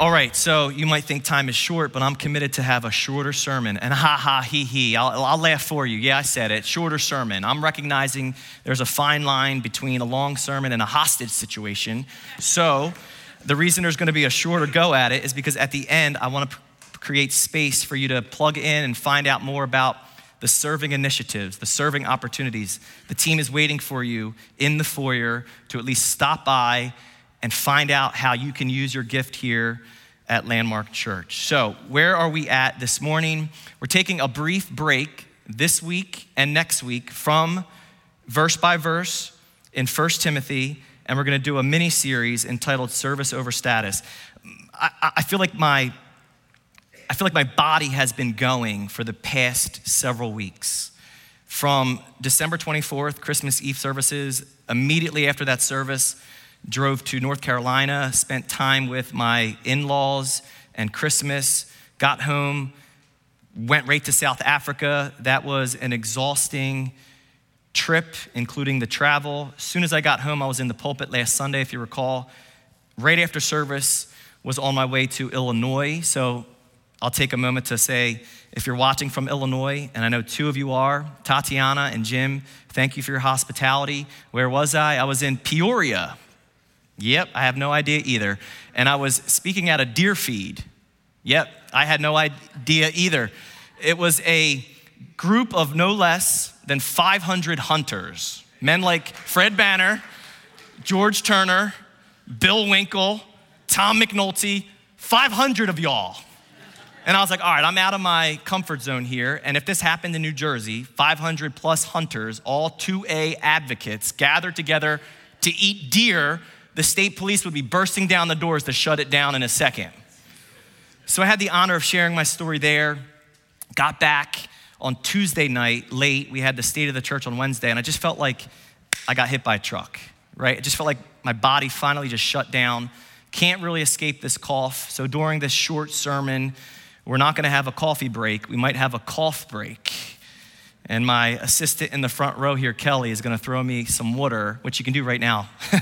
All right, so you might think time is short, but I'm committed to have a shorter sermon. And ha ha, he he, I'll, I'll laugh for you. Yeah, I said it. Shorter sermon. I'm recognizing there's a fine line between a long sermon and a hostage situation. So the reason there's going to be a shorter go at it is because at the end, I want to create space for you to plug in and find out more about the serving initiatives, the serving opportunities. The team is waiting for you in the foyer to at least stop by and find out how you can use your gift here at Landmark Church. So, where are we at this morning? We're taking a brief break this week and next week from verse by verse in 1 Timothy, and we're going to do a mini series entitled Service Over Status. I, I, feel like my I feel like my body has been going for the past several weeks. From December 24th, Christmas Eve services, immediately after that service, drove to North Carolina, spent time with my in laws and Christmas, got home, went right to South Africa. That was an exhausting trip, including the travel. As soon as I got home, I was in the pulpit last Sunday, if you recall. Right after service, was on my way to Illinois. So I'll take a moment to say, if you're watching from Illinois, and I know two of you are, Tatiana and Jim, thank you for your hospitality. Where was I? I was in Peoria, Yep, I have no idea either. And I was speaking at a deer feed. Yep, I had no idea either. It was a group of no less than 500 hunters, men like Fred Banner, George Turner, Bill Winkle, Tom McNulty, 500 of y'all. And I was like, all right, I'm out of my comfort zone here. And if this happened in New Jersey, 500 plus hunters, all 2A advocates, gathered together to eat deer the state police would be bursting down the doors to shut it down in a second. So I had the honor of sharing my story there. Got back on Tuesday night late. We had the state of the church on Wednesday, and I just felt like I got hit by a truck, right? It just felt like my body finally just shut down. Can't really escape this cough. So during this short sermon, we're not gonna have a coffee break. We might have a cough break. And my assistant in the front row here, Kelly, is gonna throw me some water, which you can do right now.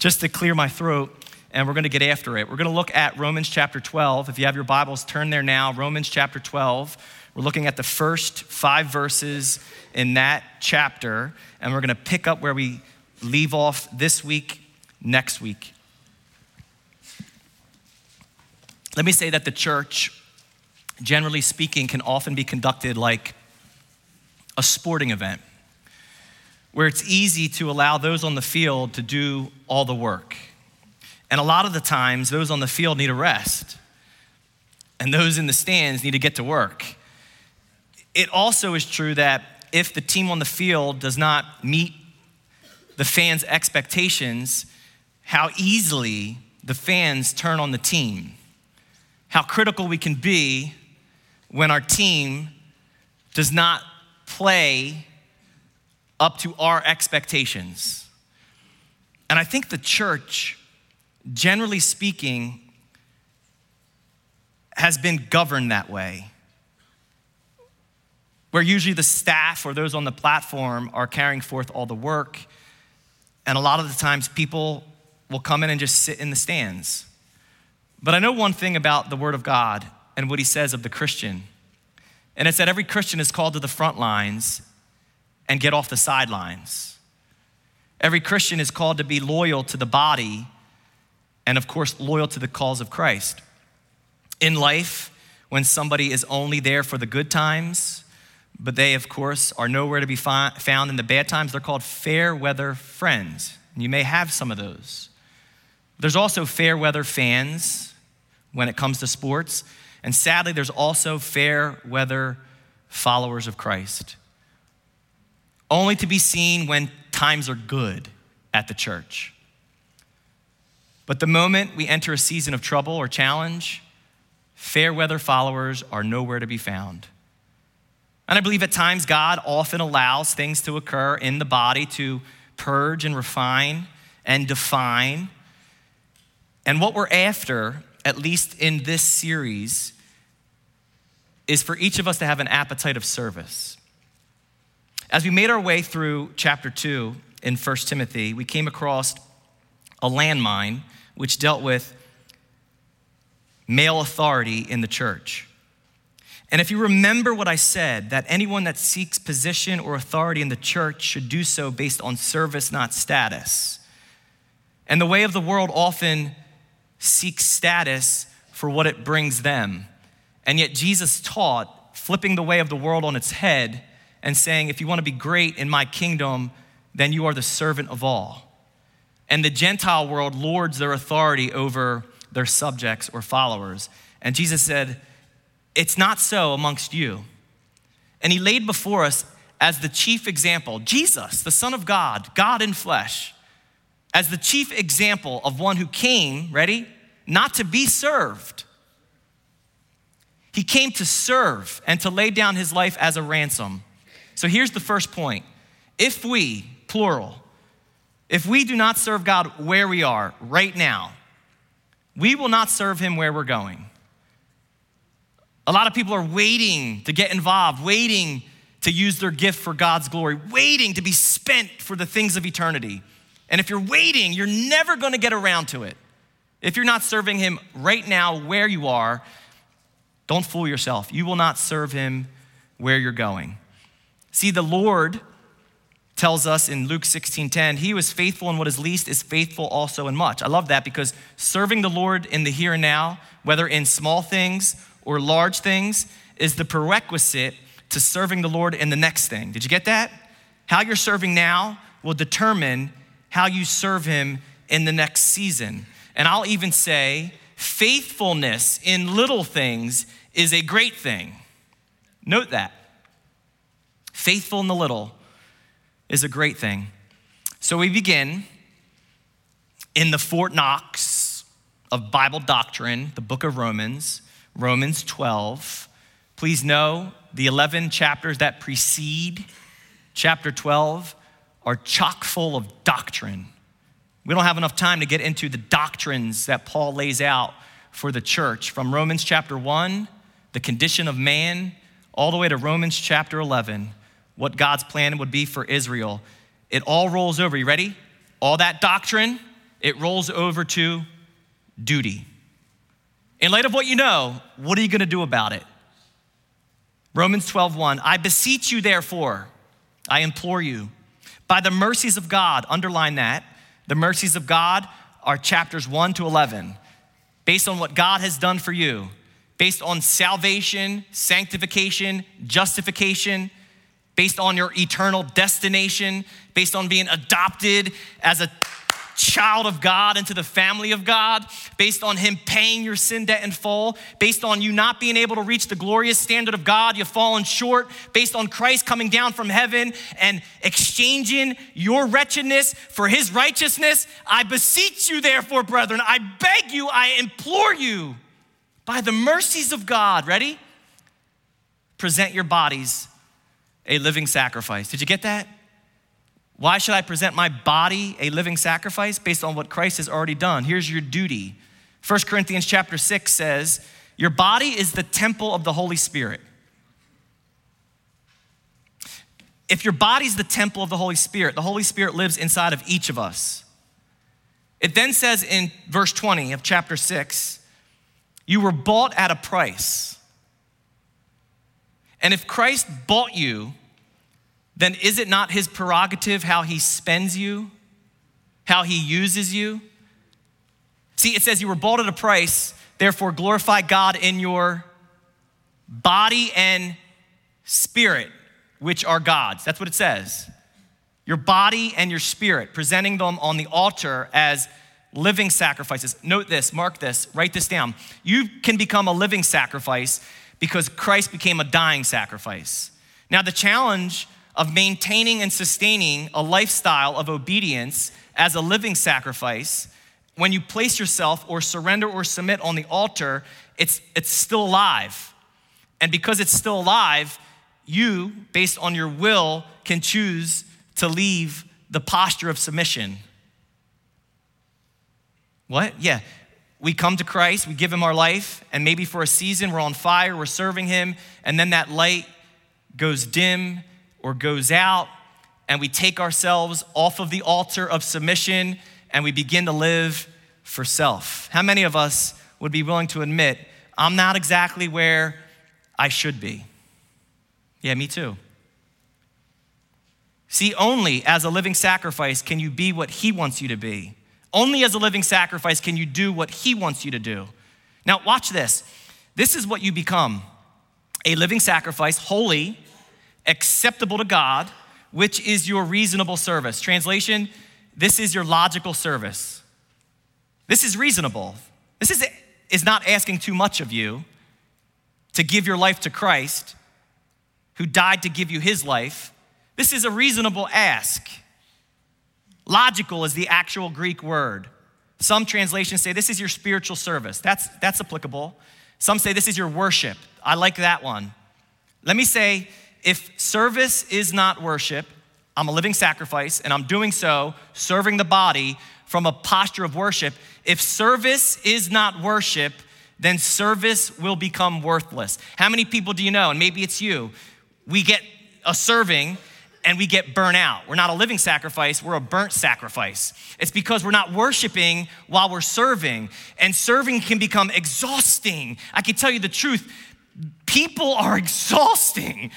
just to clear my throat, and we're going to get after it. We're going to look at Romans chapter 12. If you have your Bibles, turn there now. Romans chapter 12. We're looking at the first five verses in that chapter, and we're going to pick up where we leave off this week, next week. Let me say that the church, generally speaking, can often be conducted like a sporting event where it's easy to allow those on the field to do all the work. And a lot of the times, those on the field need a rest, and those in the stands need to get to work. It also is true that if the team on the field does not meet the fans' expectations, how easily the fans turn on the team. How critical we can be when our team does not play up to our expectations. And I think the church, generally speaking, has been governed that way. Where usually the staff or those on the platform are carrying forth all the work. And a lot of the times people will come in and just sit in the stands. But I know one thing about the Word of God and what He says of the Christian. And it's that every Christian is called to the front lines and get off the sidelines. Every Christian is called to be loyal to the body and, of course, loyal to the cause of Christ. In life, when somebody is only there for the good times, but they, of course, are nowhere to be fi- found in the bad times, they're called fair weather friends. And you may have some of those. There's also fair weather fans when it comes to sports. And sadly, there's also fair weather followers of Christ only to be seen when times are good at the church. But the moment we enter a season of trouble or challenge, fair weather followers are nowhere to be found. And I believe at times God often allows things to occur in the body to purge and refine and define. And what we're after, at least in this series, is for each of us to have an appetite of service. As we made our way through chapter 2 in 1 Timothy, we came across a landmine which dealt with male authority in the church. And if you remember what I said, that anyone that seeks position or authority in the church should do so based on service, not status. And the way of the world often seeks status for what it brings them. And yet Jesus taught, flipping the way of the world on its head and saying, if you want to be great in my kingdom, then you are the servant of all. And the Gentile world lords their authority over their subjects or followers. And Jesus said, It's not so amongst you. And he laid before us as the chief example Jesus, the Son of God, God in flesh, as the chief example of one who came, ready, not to be served. He came to serve and to lay down his life as a ransom. So here's the first point. If we, plural, if we do not serve God where we are right now, we will not serve him where we're going. A lot of people are waiting to get involved, waiting to use their gift for God's glory, waiting to be spent for the things of eternity. And if you're waiting, you're never going to get around to it. If you're not serving Him right now where you are, don't fool yourself. You will not serve Him where you're going. See, the Lord tells us in Luke 16:10, he was faithful in what is least is faithful also in much. I love that because serving the Lord in the here and now, whether in small things or large things, is the prerequisite to serving the Lord in the next thing. Did you get that? How you're serving now will determine how you serve him in the next season. And I'll even say faithfulness in little things is a great thing. Note that. Faithful in the little is a great thing. So we begin in the Fort Knox of Bible doctrine, the book of Romans, Romans 12. Please know the 11 chapters that precede chapter 12 are chock full of doctrine. We don't have enough time to get into the doctrines that Paul lays out for the church from Romans chapter 1, the condition of man, all the way to Romans chapter 11 what God's plan would be for Israel. It all rolls over. You ready? All that doctrine, it rolls over to duty. In light of what you know, what are you going to do about it? Romans 12:1 I beseech you therefore, I implore you, by the mercies of God, underline that. The mercies of God are chapters 1 to 11. Based on what God has done for you, based on salvation, sanctification, justification, based on your eternal destination, based on being adopted as a child of God into the family of God, based on Him paying your sin debt in full, based on you not being able to reach the glorious standard of God, you've fallen short, based on Christ coming down from heaven and exchanging your wretchedness for His righteousness. I beseech you, therefore, brethren, I beg you, I implore you, by the mercies of God, ready? Present your bodies a living sacrifice. Did you get that? Why should I present my body a living sacrifice based on what Christ has already done? Here's your duty. 1 Corinthians chapter 6 says, Your body is the temple of the Holy Spirit. If your body's the temple of the Holy Spirit, the Holy Spirit lives inside of each of us. It then says in verse 20 of chapter 6, You were bought at a price. And if Christ bought you, then is it not his prerogative how he spends you, how he uses you? See, it says you were bought at a price, therefore glorify God in your body and spirit, which are God's. That's what it says. Your body and your spirit, presenting them on the altar as living sacrifices. Note this, mark this, write this down. You can become a living sacrifice because Christ became a dying sacrifice. Now, the challenge of maintaining and sustaining a lifestyle of obedience as a living sacrifice, when you place yourself or surrender or submit on the altar, it's, it's still alive. And because it's still alive, you, based on your will, can choose to leave the posture of submission. What? Yeah. We come to Christ, we give him our life, and maybe for a season we're on fire, we're serving him, and then that light goes dim or goes out, and we take ourselves off of the altar of submission and we begin to live for self. How many of us would be willing to admit, I'm not exactly where I should be. Yeah, me too. See, only as a living sacrifice can you be what He wants you to be. Only as a living sacrifice can you do what He wants you to do. Now, watch this. This is what you become a living sacrifice, holy, acceptable to God, which is your reasonable service. Translation, this is your logical service. This is reasonable. This is, is not asking too much of you to give your life to Christ, who died to give you his life. This is a reasonable ask. Logical is the actual Greek word. Some translations say this is your spiritual service. That's, that's applicable. Some say this is your worship. I like that one. Let me say if service is not worship, I'm a living sacrifice and I'm doing so serving the body from a posture of worship. If service is not worship, then service will become worthless. How many people do you know? And maybe it's you. We get a serving and we get burnt out. We're not a living sacrifice, we're a burnt sacrifice. It's because we're not worshiping while we're serving. And serving can become exhausting. I can tell you the truth people are exhausting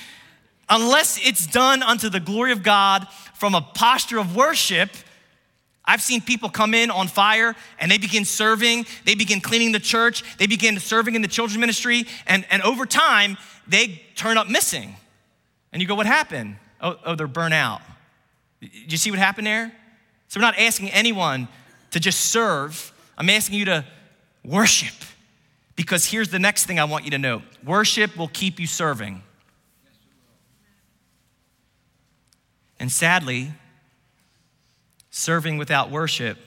unless it's done unto the glory of God from a posture of worship. I've seen people come in on fire and they begin serving, they begin cleaning the church, they begin serving in the children's ministry, and, and over time, they turn up missing. And you go, What happened? Oh, oh, they're burnt out. Do you see what happened there? So we're not asking anyone to just serve, I'm asking you to worship. Because here's the next thing I want you to know worship will keep you serving. And sadly, serving without worship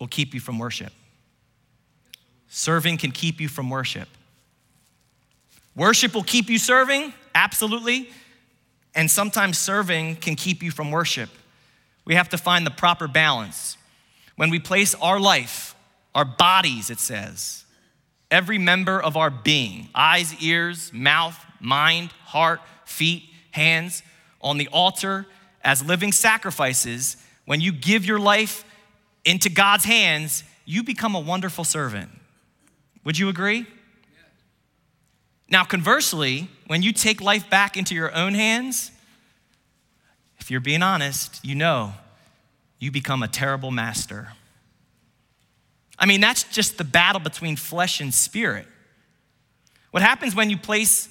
will keep you from worship. Serving can keep you from worship. Worship will keep you serving, absolutely. And sometimes serving can keep you from worship. We have to find the proper balance. When we place our life, our bodies, it says, every member of our being eyes, ears, mouth, mind, heart, feet, hands on the altar as living sacrifices, when you give your life into God's hands, you become a wonderful servant. Would you agree? Now, conversely, when you take life back into your own hands, if you're being honest, you know you become a terrible master. I mean, that's just the battle between flesh and spirit. What happens when you place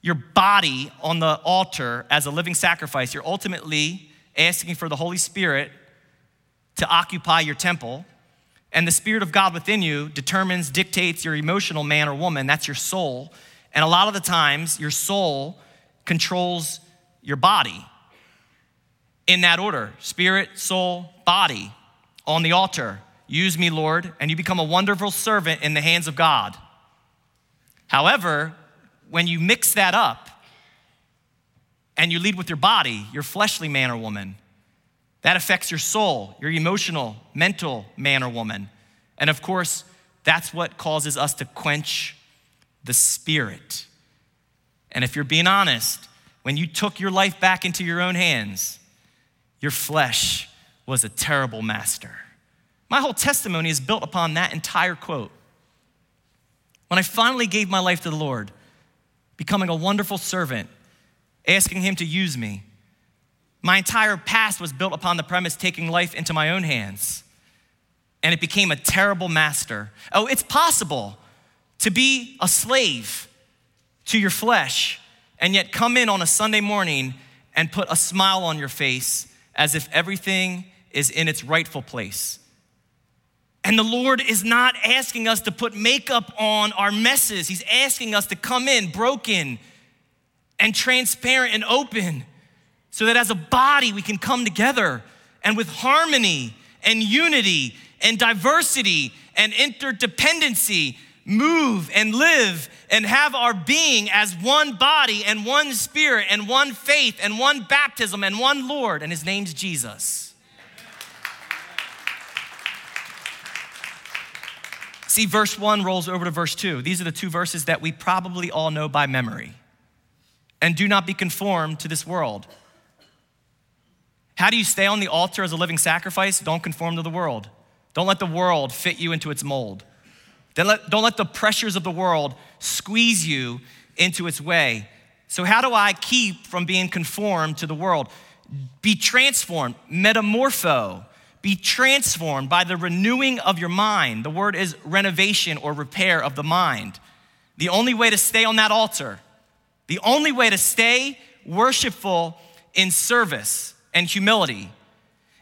your body on the altar as a living sacrifice, you're ultimately asking for the Holy Spirit to occupy your temple. And the Spirit of God within you determines, dictates your emotional man or woman. That's your soul. And a lot of the times, your soul controls your body in that order spirit, soul, body on the altar. Use me, Lord, and you become a wonderful servant in the hands of God. However, when you mix that up and you lead with your body, your fleshly man or woman, that affects your soul, your emotional, mental man or woman. And of course, that's what causes us to quench the spirit. And if you're being honest, when you took your life back into your own hands, your flesh was a terrible master. My whole testimony is built upon that entire quote. When I finally gave my life to the Lord, becoming a wonderful servant, asking Him to use me. My entire past was built upon the premise taking life into my own hands, and it became a terrible master. Oh, it's possible to be a slave to your flesh and yet come in on a Sunday morning and put a smile on your face as if everything is in its rightful place. And the Lord is not asking us to put makeup on our messes. He's asking us to come in broken and transparent and open so that as a body we can come together and with harmony and unity and diversity and interdependency move and live and have our being as one body and one spirit and one faith and one baptism and one Lord, and his name's Jesus. See, verse 1 rolls over to verse 2. These are the two verses that we probably all know by memory. And do not be conformed to this world. How do you stay on the altar as a living sacrifice? Don't conform to the world. Don't let the world fit you into its mold. Don't let, don't let the pressures of the world squeeze you into its way. So, how do I keep from being conformed to the world? Be transformed, metamorpho. Be transformed by the renewing of your mind. The word is renovation or repair of the mind. The only way to stay on that altar, the only way to stay worshipful in service and humility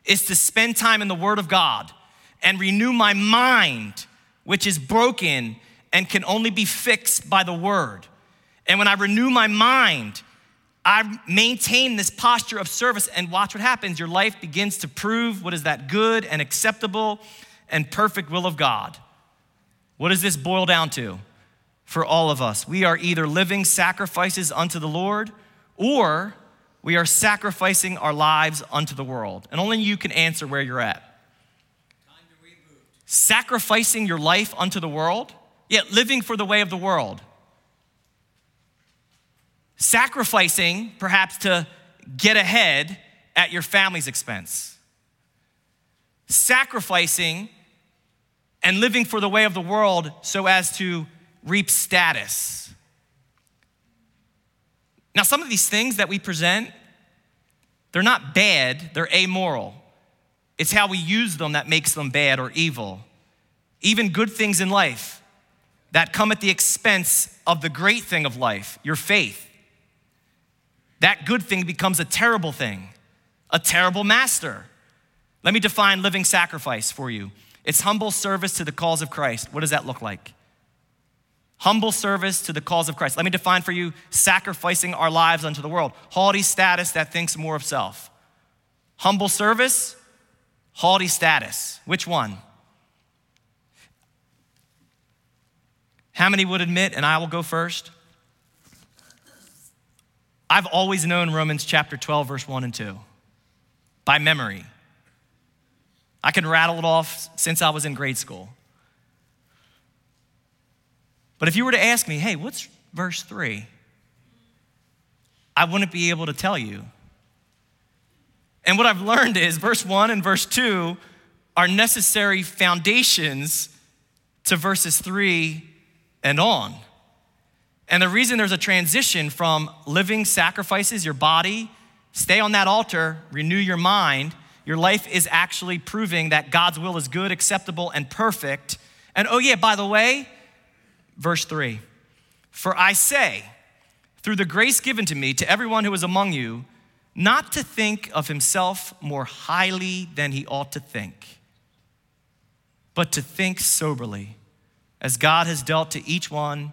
is to spend time in the Word of God and renew my mind, which is broken and can only be fixed by the Word. And when I renew my mind, I maintain this posture of service, and watch what happens. Your life begins to prove what is that good and acceptable and perfect will of God. What does this boil down to for all of us? We are either living sacrifices unto the Lord or we are sacrificing our lives unto the world. And only you can answer where you're at. Sacrificing your life unto the world, yet living for the way of the world. Sacrificing, perhaps, to get ahead at your family's expense. Sacrificing and living for the way of the world so as to reap status now, some of these things that we present, they're not bad, they're amoral. It's how we use them that makes them bad or evil. Even good things in life that come at the expense of the great thing of life, your faith. That good thing becomes a terrible thing, a terrible master. Let me define living sacrifice for you. It's humble service to the cause of Christ. What does that look like? Humble service to the cause of Christ. Let me define for you sacrificing our lives unto the world. Haughty status that thinks more of self. Humble service, haughty status. Which one? How many would admit, and I will go first? I've always known Romans chapter 12, verse 1 and 2 by memory. I can rattle it off since I was in grade school. But if you were to ask me, hey, what's verse 3? I wouldn't be able to tell you. And what I've learned is verse 1 and verse 2 are necessary foundations to verses 3 and on. And the reason there's a transition from living sacrifices, your body, stay on that altar, renew your mind, your life is actually proving that God's will is good, acceptable, and perfect. And oh, yeah, by the way, Verse 3 For I say, through the grace given to me, to everyone who is among you, not to think of himself more highly than he ought to think, but to think soberly, as God has dealt to each one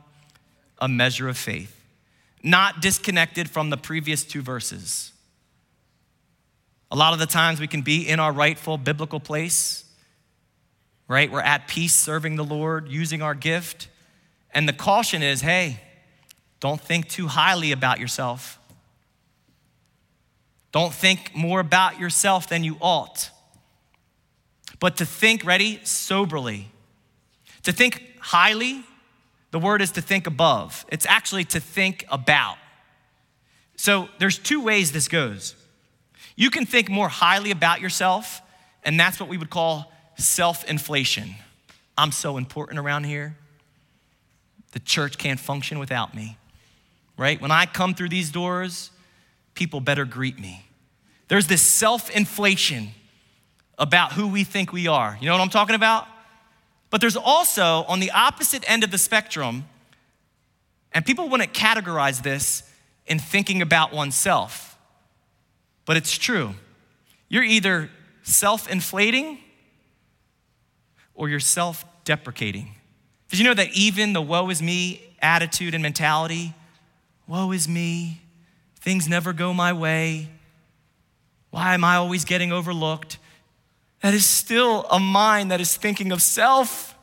a measure of faith, not disconnected from the previous two verses. A lot of the times we can be in our rightful biblical place, right? We're at peace serving the Lord, using our gift. And the caution is hey, don't think too highly about yourself. Don't think more about yourself than you ought. But to think, ready, soberly. To think highly, the word is to think above. It's actually to think about. So there's two ways this goes. You can think more highly about yourself, and that's what we would call self inflation. I'm so important around here. The church can't function without me, right? When I come through these doors, people better greet me. There's this self inflation about who we think we are. You know what I'm talking about? But there's also, on the opposite end of the spectrum, and people wouldn't categorize this in thinking about oneself, but it's true. You're either self inflating or you're self deprecating. Did you know that even the woe is me attitude and mentality, woe is me, things never go my way, why am I always getting overlooked? That is still a mind that is thinking of self.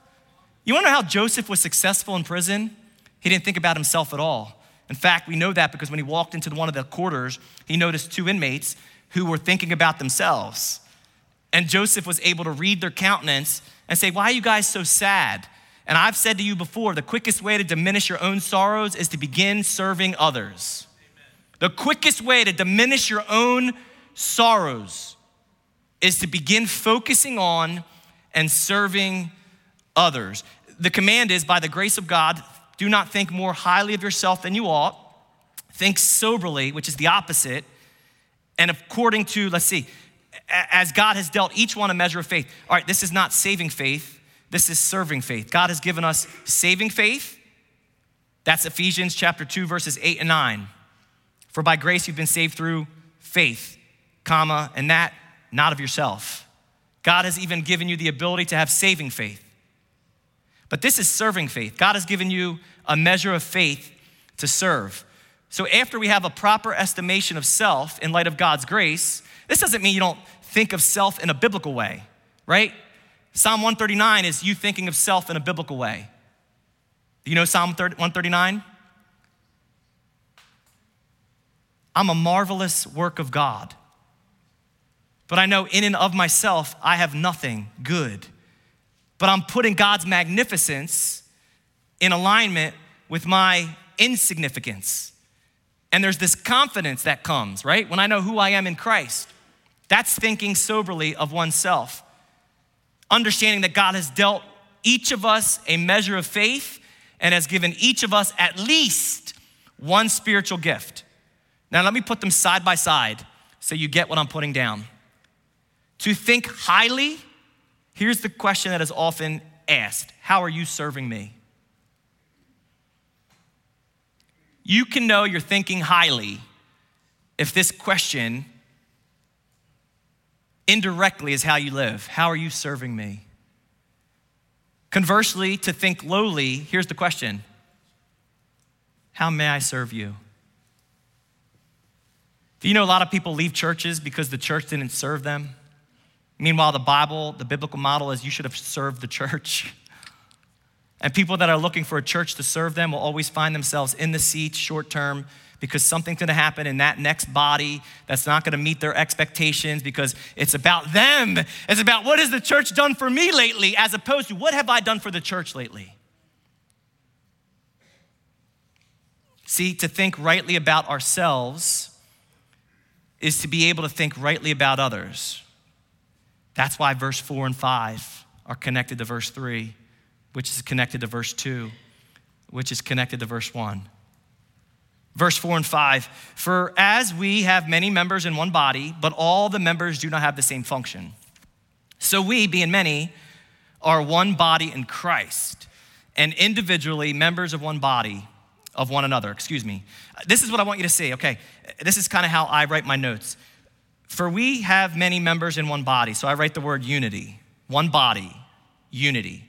You wanna know how Joseph was successful in prison? He didn't think about himself at all. In fact, we know that because when he walked into one of the quarters, he noticed two inmates who were thinking about themselves. And Joseph was able to read their countenance and say, Why are you guys so sad? And I've said to you before the quickest way to diminish your own sorrows is to begin serving others. Amen. The quickest way to diminish your own sorrows is to begin focusing on and serving others. the command is by the grace of God, do not think more highly of yourself than you ought. Think soberly, which is the opposite. And according to, let's see, as God has dealt each one a measure of faith. All right, this is not saving faith, this is serving faith. God has given us saving faith. That's Ephesians chapter 2, verses 8 and 9. For by grace you've been saved through faith, comma, and that not of yourself. God has even given you the ability to have saving faith. But this is serving faith. God has given you a measure of faith to serve. So, after we have a proper estimation of self in light of God's grace, this doesn't mean you don't think of self in a biblical way, right? Psalm 139 is you thinking of self in a biblical way. Do you know Psalm 139? I'm a marvelous work of God. But I know in and of myself, I have nothing good but I'm putting God's magnificence in alignment with my insignificance. And there's this confidence that comes, right? When I know who I am in Christ. That's thinking soberly of oneself. Understanding that God has dealt each of us a measure of faith and has given each of us at least one spiritual gift. Now, let me put them side by side so you get what I'm putting down. To think highly Here's the question that is often asked How are you serving me? You can know you're thinking highly if this question indirectly is how you live. How are you serving me? Conversely, to think lowly, here's the question How may I serve you? Do you know a lot of people leave churches because the church didn't serve them? Meanwhile, the Bible, the biblical model is you should have served the church. And people that are looking for a church to serve them will always find themselves in the seats short term because something's gonna happen in that next body that's not gonna meet their expectations because it's about them. It's about what has the church done for me lately as opposed to what have I done for the church lately. See, to think rightly about ourselves is to be able to think rightly about others. That's why verse 4 and 5 are connected to verse 3, which is connected to verse 2, which is connected to verse 1. Verse 4 and 5 For as we have many members in one body, but all the members do not have the same function. So we, being many, are one body in Christ, and individually members of one body of one another. Excuse me. This is what I want you to see, okay? This is kind of how I write my notes. For we have many members in one body. So I write the word unity, one body, unity.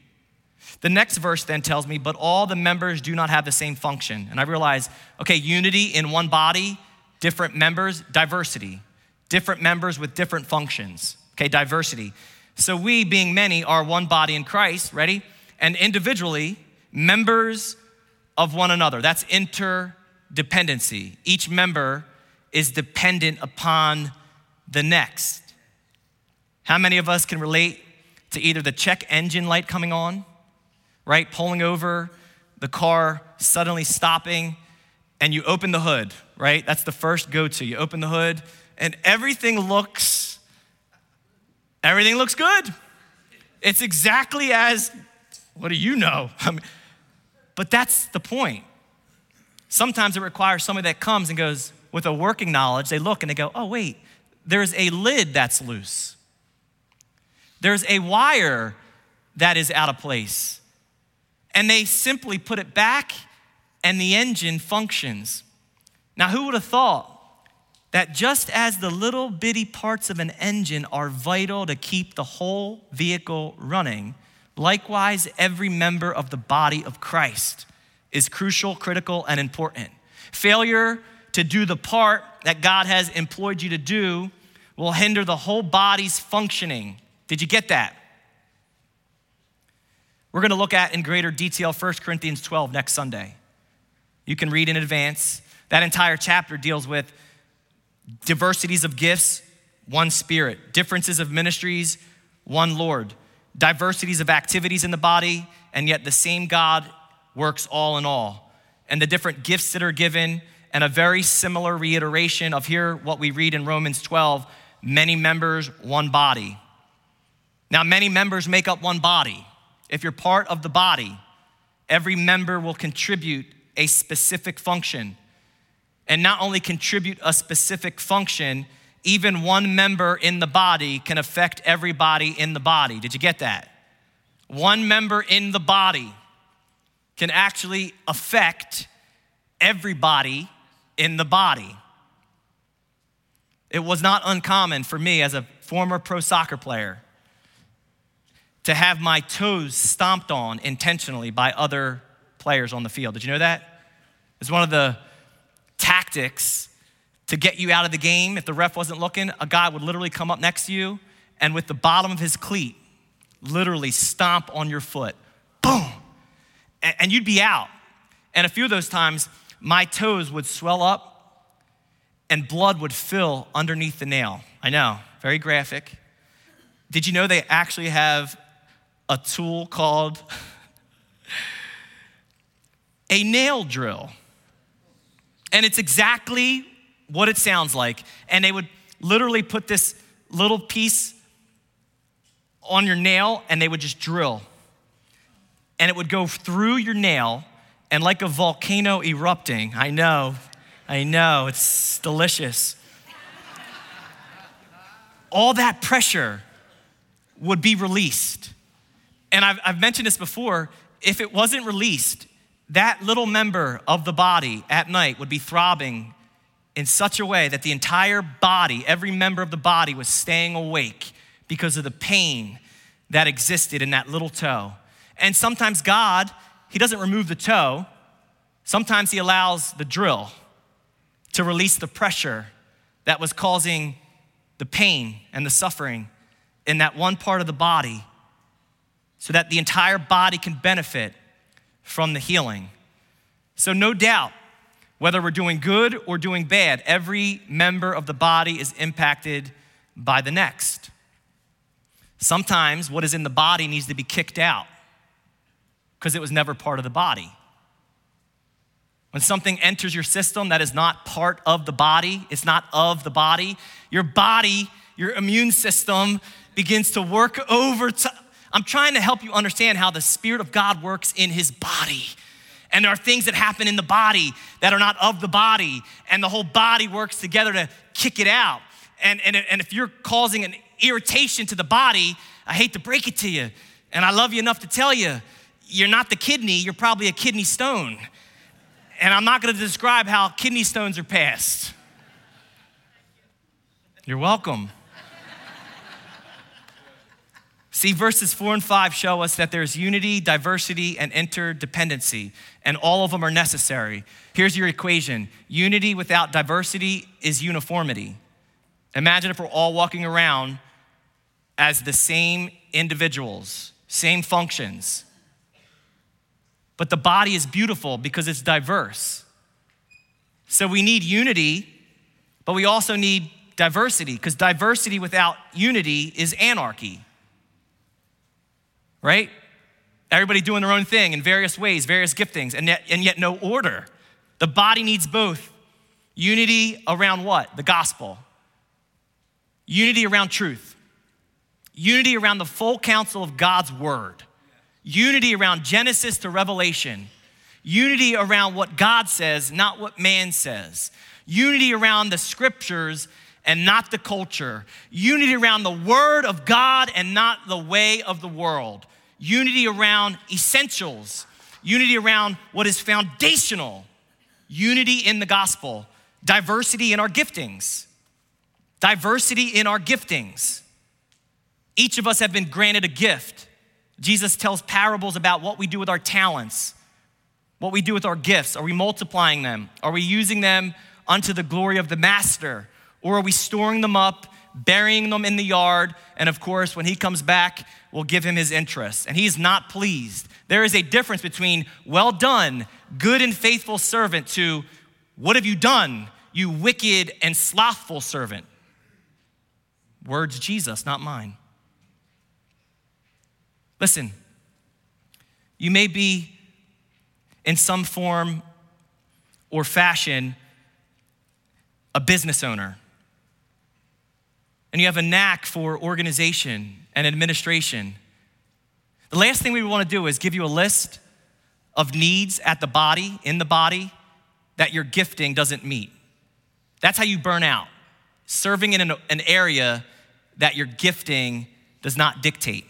The next verse then tells me, but all the members do not have the same function. And I realize, okay, unity in one body, different members, diversity, different members with different functions. Okay, diversity. So we, being many, are one body in Christ, ready? And individually, members of one another. That's interdependency. Each member is dependent upon the next. How many of us can relate to either the check engine light coming on, right? Pulling over, the car suddenly stopping, and you open the hood, right? That's the first go to. You open the hood, and everything looks, everything looks good. It's exactly as, what do you know? I mean, but that's the point. Sometimes it requires somebody that comes and goes, with a working knowledge, they look and they go, oh, wait, there's a lid that's loose. There's a wire that is out of place. And they simply put it back and the engine functions. Now, who would have thought that just as the little bitty parts of an engine are vital to keep the whole vehicle running, likewise, every member of the body of Christ is crucial, critical, and important. Failure to do the part that God has employed you to do will hinder the whole body's functioning. Did you get that? We're going to look at in greater detail 1 Corinthians 12 next Sunday. You can read in advance. That entire chapter deals with diversities of gifts, one spirit, differences of ministries, one Lord, diversities of activities in the body, and yet the same God works all in all. And the different gifts that are given and a very similar reiteration of here what we read in Romans 12 many members, one body. Now, many members make up one body. if you're part of the body, every member will contribute a specific function. And not only contribute a specific function, even one member in the body can affect everybody in the body. Did you get that? One member in the body can actually affect everybody in the body. It was not uncommon for me as a former pro soccer player to have my toes stomped on intentionally by other players on the field. Did you know that? It's one of the tactics to get you out of the game. If the ref wasn't looking, a guy would literally come up next to you and with the bottom of his cleat, literally stomp on your foot. Boom! And you'd be out. And a few of those times, my toes would swell up and blood would fill underneath the nail. I know, very graphic. Did you know they actually have a tool called a nail drill? And it's exactly what it sounds like. And they would literally put this little piece on your nail and they would just drill. And it would go through your nail and like a volcano erupting. I know, I know, it's delicious. All that pressure would be released. And I've, I've mentioned this before if it wasn't released, that little member of the body at night would be throbbing in such a way that the entire body, every member of the body, was staying awake because of the pain that existed in that little toe. And sometimes God, He doesn't remove the toe, sometimes He allows the drill to release the pressure that was causing the pain and the suffering in that one part of the body so that the entire body can benefit from the healing. So, no doubt, whether we're doing good or doing bad, every member of the body is impacted by the next. Sometimes what is in the body needs to be kicked out because it was never part of the body. When something enters your system that is not part of the body, it's not of the body, your body, your immune system begins to work over time I'm trying to help you understand how the Spirit of God works in His body. And there are things that happen in the body that are not of the body, and the whole body works together to kick it out. And, and, and if you're causing an irritation to the body, I hate to break it to you, and I love you enough to tell you, you're not the kidney, you're probably a kidney stone. And I'm not gonna describe how kidney stones are passed. You're welcome. See, verses four and five show us that there's unity, diversity, and interdependency, and all of them are necessary. Here's your equation unity without diversity is uniformity. Imagine if we're all walking around as the same individuals, same functions. But the body is beautiful because it's diverse. So we need unity, but we also need diversity because diversity without unity is anarchy right? Everybody doing their own thing in various ways, various giftings, and yet, and yet no order. The body needs both. Unity around what? The gospel. Unity around truth. Unity around the full counsel of God's word. Unity around Genesis to Revelation. Unity around what God says, not what man says. Unity around the scriptures and not the culture. Unity around the word of God and not the way of the world unity around essentials, unity around what is foundational, unity in the gospel, diversity in our giftings. Diversity in our giftings. Each of us have been granted a gift. Jesus tells parables about what we do with our talents, what we do with our gifts. Are we multiplying them? Are we using them unto the glory of the master? Or are we storing them up burying them in the yard, and of course, when he comes back, we'll give him his interest. And he's not pleased. There is a difference between well done, good and faithful servant, to what have you done, you wicked and slothful servant? Words Jesus, not mine. Listen, you may be in some form or fashion a business owner and you have a knack for organization and administration. The last thing we want to do is give you a list of needs at the body, in the body, that your gifting doesn't meet. That's how you burn out. Serving in an, an area that your gifting does not dictate.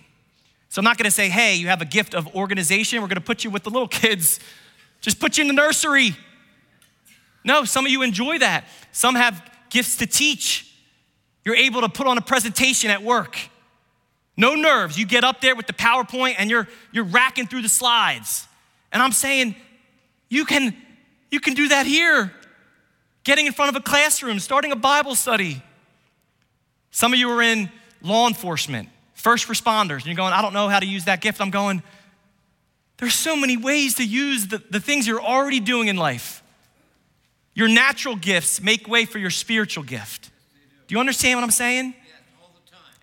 So I'm not gonna say, hey, you have a gift of organization, we're gonna put you with the little kids, just put you in the nursery. No, some of you enjoy that. Some have gifts to teach. You're able to put on a presentation at work. No nerves. You get up there with the PowerPoint and you're, you're racking through the slides. And I'm saying, you can, you can do that here. Getting in front of a classroom, starting a Bible study. Some of you are in law enforcement, first responders, and you're going, I don't know how to use that gift. I'm going, there's so many ways to use the, the things you're already doing in life. Your natural gifts make way for your spiritual gift. Do you understand what I'm saying?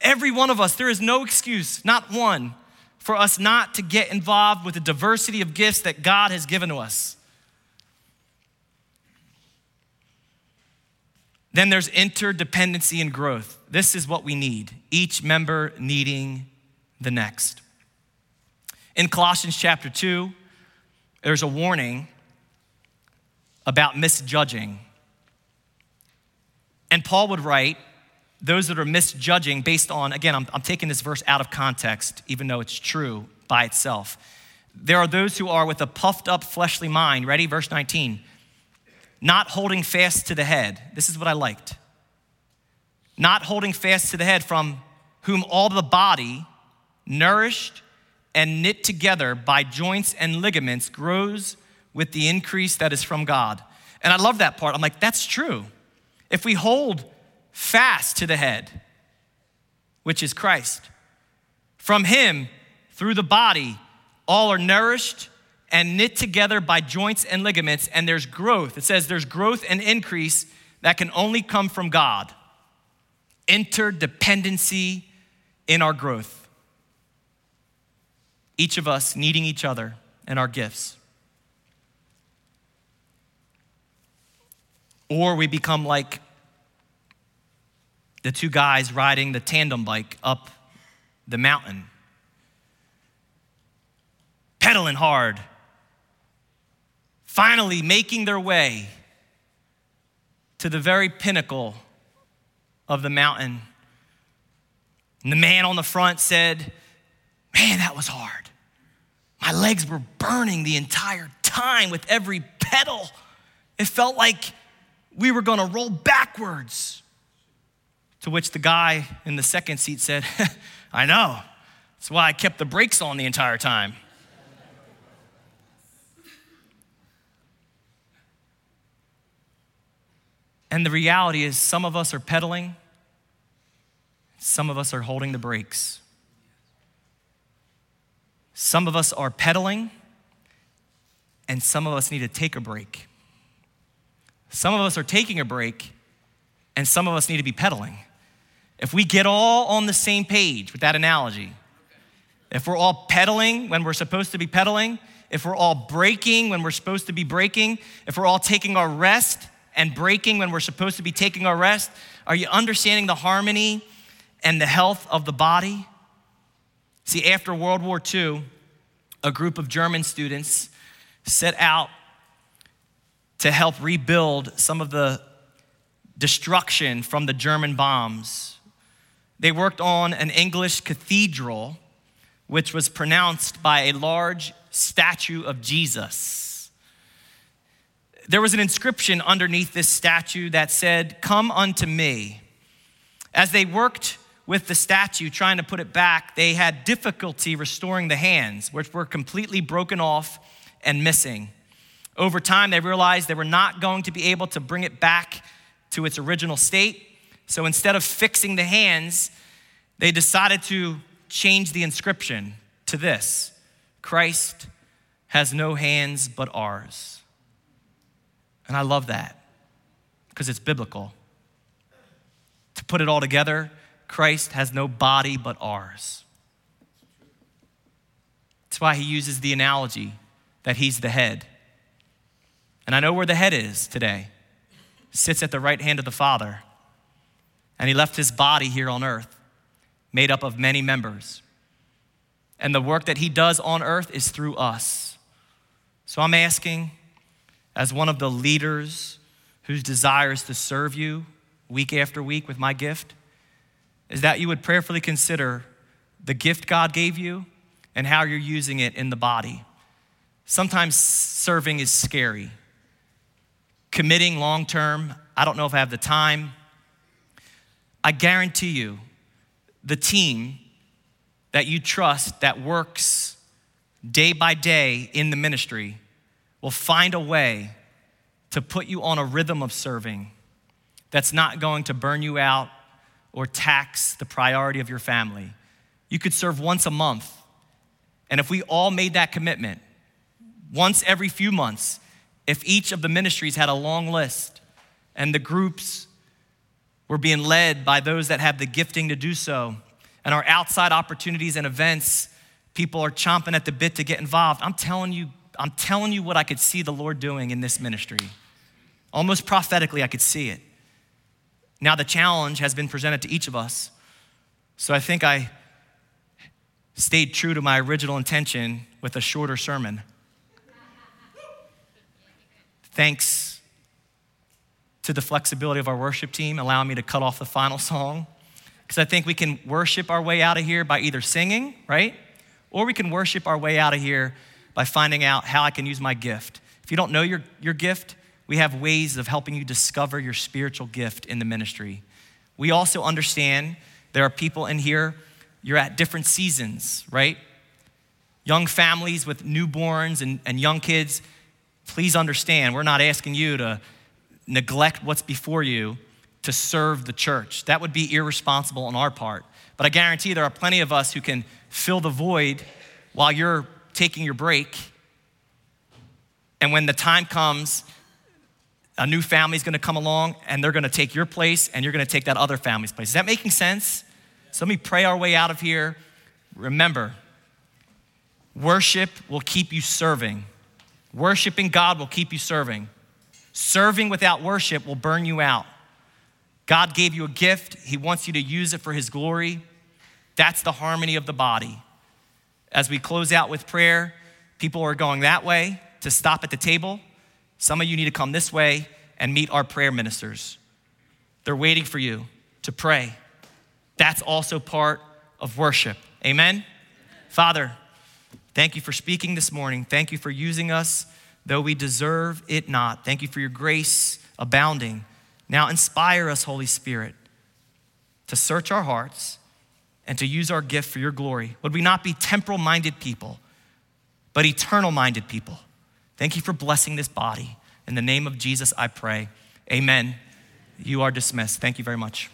Every one of us, there is no excuse, not one, for us not to get involved with the diversity of gifts that God has given to us. Then there's interdependency and growth. This is what we need, each member needing the next. In Colossians chapter 2, there's a warning about misjudging. And Paul would write, those that are misjudging based on, again, I'm, I'm, taking this verse out of context, even though it's true by itself. There are those who are with a puffed up fleshly mind. Ready? Verse 19 not holding fast to the head. This is what I liked. Not holding fast to the head, from whom all the body, nourished and knit together by joints and ligaments, grows with the increase that is from God. And I love that part. I'm like, that's true. If we hold fast to the head, which is Christ, from him, through the body, all are nourished and knit together by joints and ligaments, and there's growth. It says there's growth and increase that can only come from God. Interdependency in our growth. Each of us needing each other and our gifts. Or we become like the two guys riding the tandem bike up the mountain, pedaling hard finally making their way to the very pinnacle of the mountain. And the man on the front said, Man, that was hard. My legs were burning the entire time with every pedal. It felt like we were gonna roll backwards. To which the guy in the second seat said, I know. That's why I kept the brakes on the entire time. And the reality is, some of us are pedaling, some of us are holding the brakes. Some of us are pedaling, and some of us need to take a break. Some of us are taking a break, and some of us need to be pedaling. If we get all on the same page with that analogy, if we're all pedaling when we're supposed to be pedaling, if we're all breaking when we're supposed to be breaking, if we're all taking our rest and breaking when we're supposed to be taking our rest? Are you understanding the harmony and the health of the body? See, after World War II, a group of German students set out to help rebuild some of the destruction from the German bombs. They worked on an English cathedral, which was pronounced by a large statue of Jesus there was an inscription underneath this statue that said, Come unto me. As they worked with the statue, trying to put it back, they had difficulty restoring the hands, which were completely broken off and missing. Over time, they realized they were not going to be able to bring it back to its original state. So instead of fixing the hands, they decided to change the inscription to this Christ has no hands but ours. And I love that because it's biblical. To put it all together, Christ has no body but ours. That's why he uses the analogy that he's the head. And I know where the head is today. Sits at the right hand of the Father. And he left his body here on earth, made up of many members. And the work that He does on earth is through us. So I'm asking, as one of the leaders whose desire is to serve you week after week with my gift, is that you would prayerfully consider the gift God gave you and how you're using it in the body. Sometimes serving is scary. Committing long term, I don't know if I have the time. I guarantee you, the team that you trust that works day by day in the ministry will find a way to put you on a rhythm of serving that's not going to burn you out or tax the priority of your family. You could serve once a month. And if we all made that commitment, once every few months, if each of the ministries had a long list and the groups were being led by those that have the gifting to do so, and our outside opportunities and events, people are chomping at the bit to get involved. I'm telling you, I'm telling you what I could see the Lord doing in this ministry. Almost prophetically, I could see it. Now, the challenge has been presented to each of us. So I think I stayed true to my original intention with a shorter sermon. Thanks to the flexibility of our worship team, allowing me to cut off the final song. Because I think we can worship our way out of here by either singing, right? Or we can worship our way out of here by finding out how I can use my gift. If you don't know your, your gift, we have ways of helping you discover your spiritual gift in the ministry. We also understand there are people in here, you're at different seasons, right? Young families with newborns and, and young kids, please understand, we're not asking you to neglect what's before you to serve the church. That would be irresponsible on our part. But I guarantee there are plenty of us who can fill the void while you're taking your break. And when the time comes, a new family is gonna come along and they're gonna take your place and you're gonna take that other family's place. Is that making sense? So let me pray our way out of here. Remember, worship will keep you serving. Worshiping God will keep you serving. Serving without worship will burn you out. God gave you a gift, He wants you to use it for His glory. That's the harmony of the body. As we close out with prayer, people are going that way to stop at the table. Some of you need to come this way and meet our prayer ministers. They're waiting for you to pray. That's also part of worship. Amen? Father, Thank you for speaking this morning. Thank you for using us, though we deserve it not. Thank you for your grace abounding. Now inspire us, Holy Spirit, to search our hearts and to use our gift for your glory. Would we not be temporal minded people, but eternal minded people? Thank you for blessing this body. In the name of Jesus, I pray. Amen. You are dismissed. Thank you very much.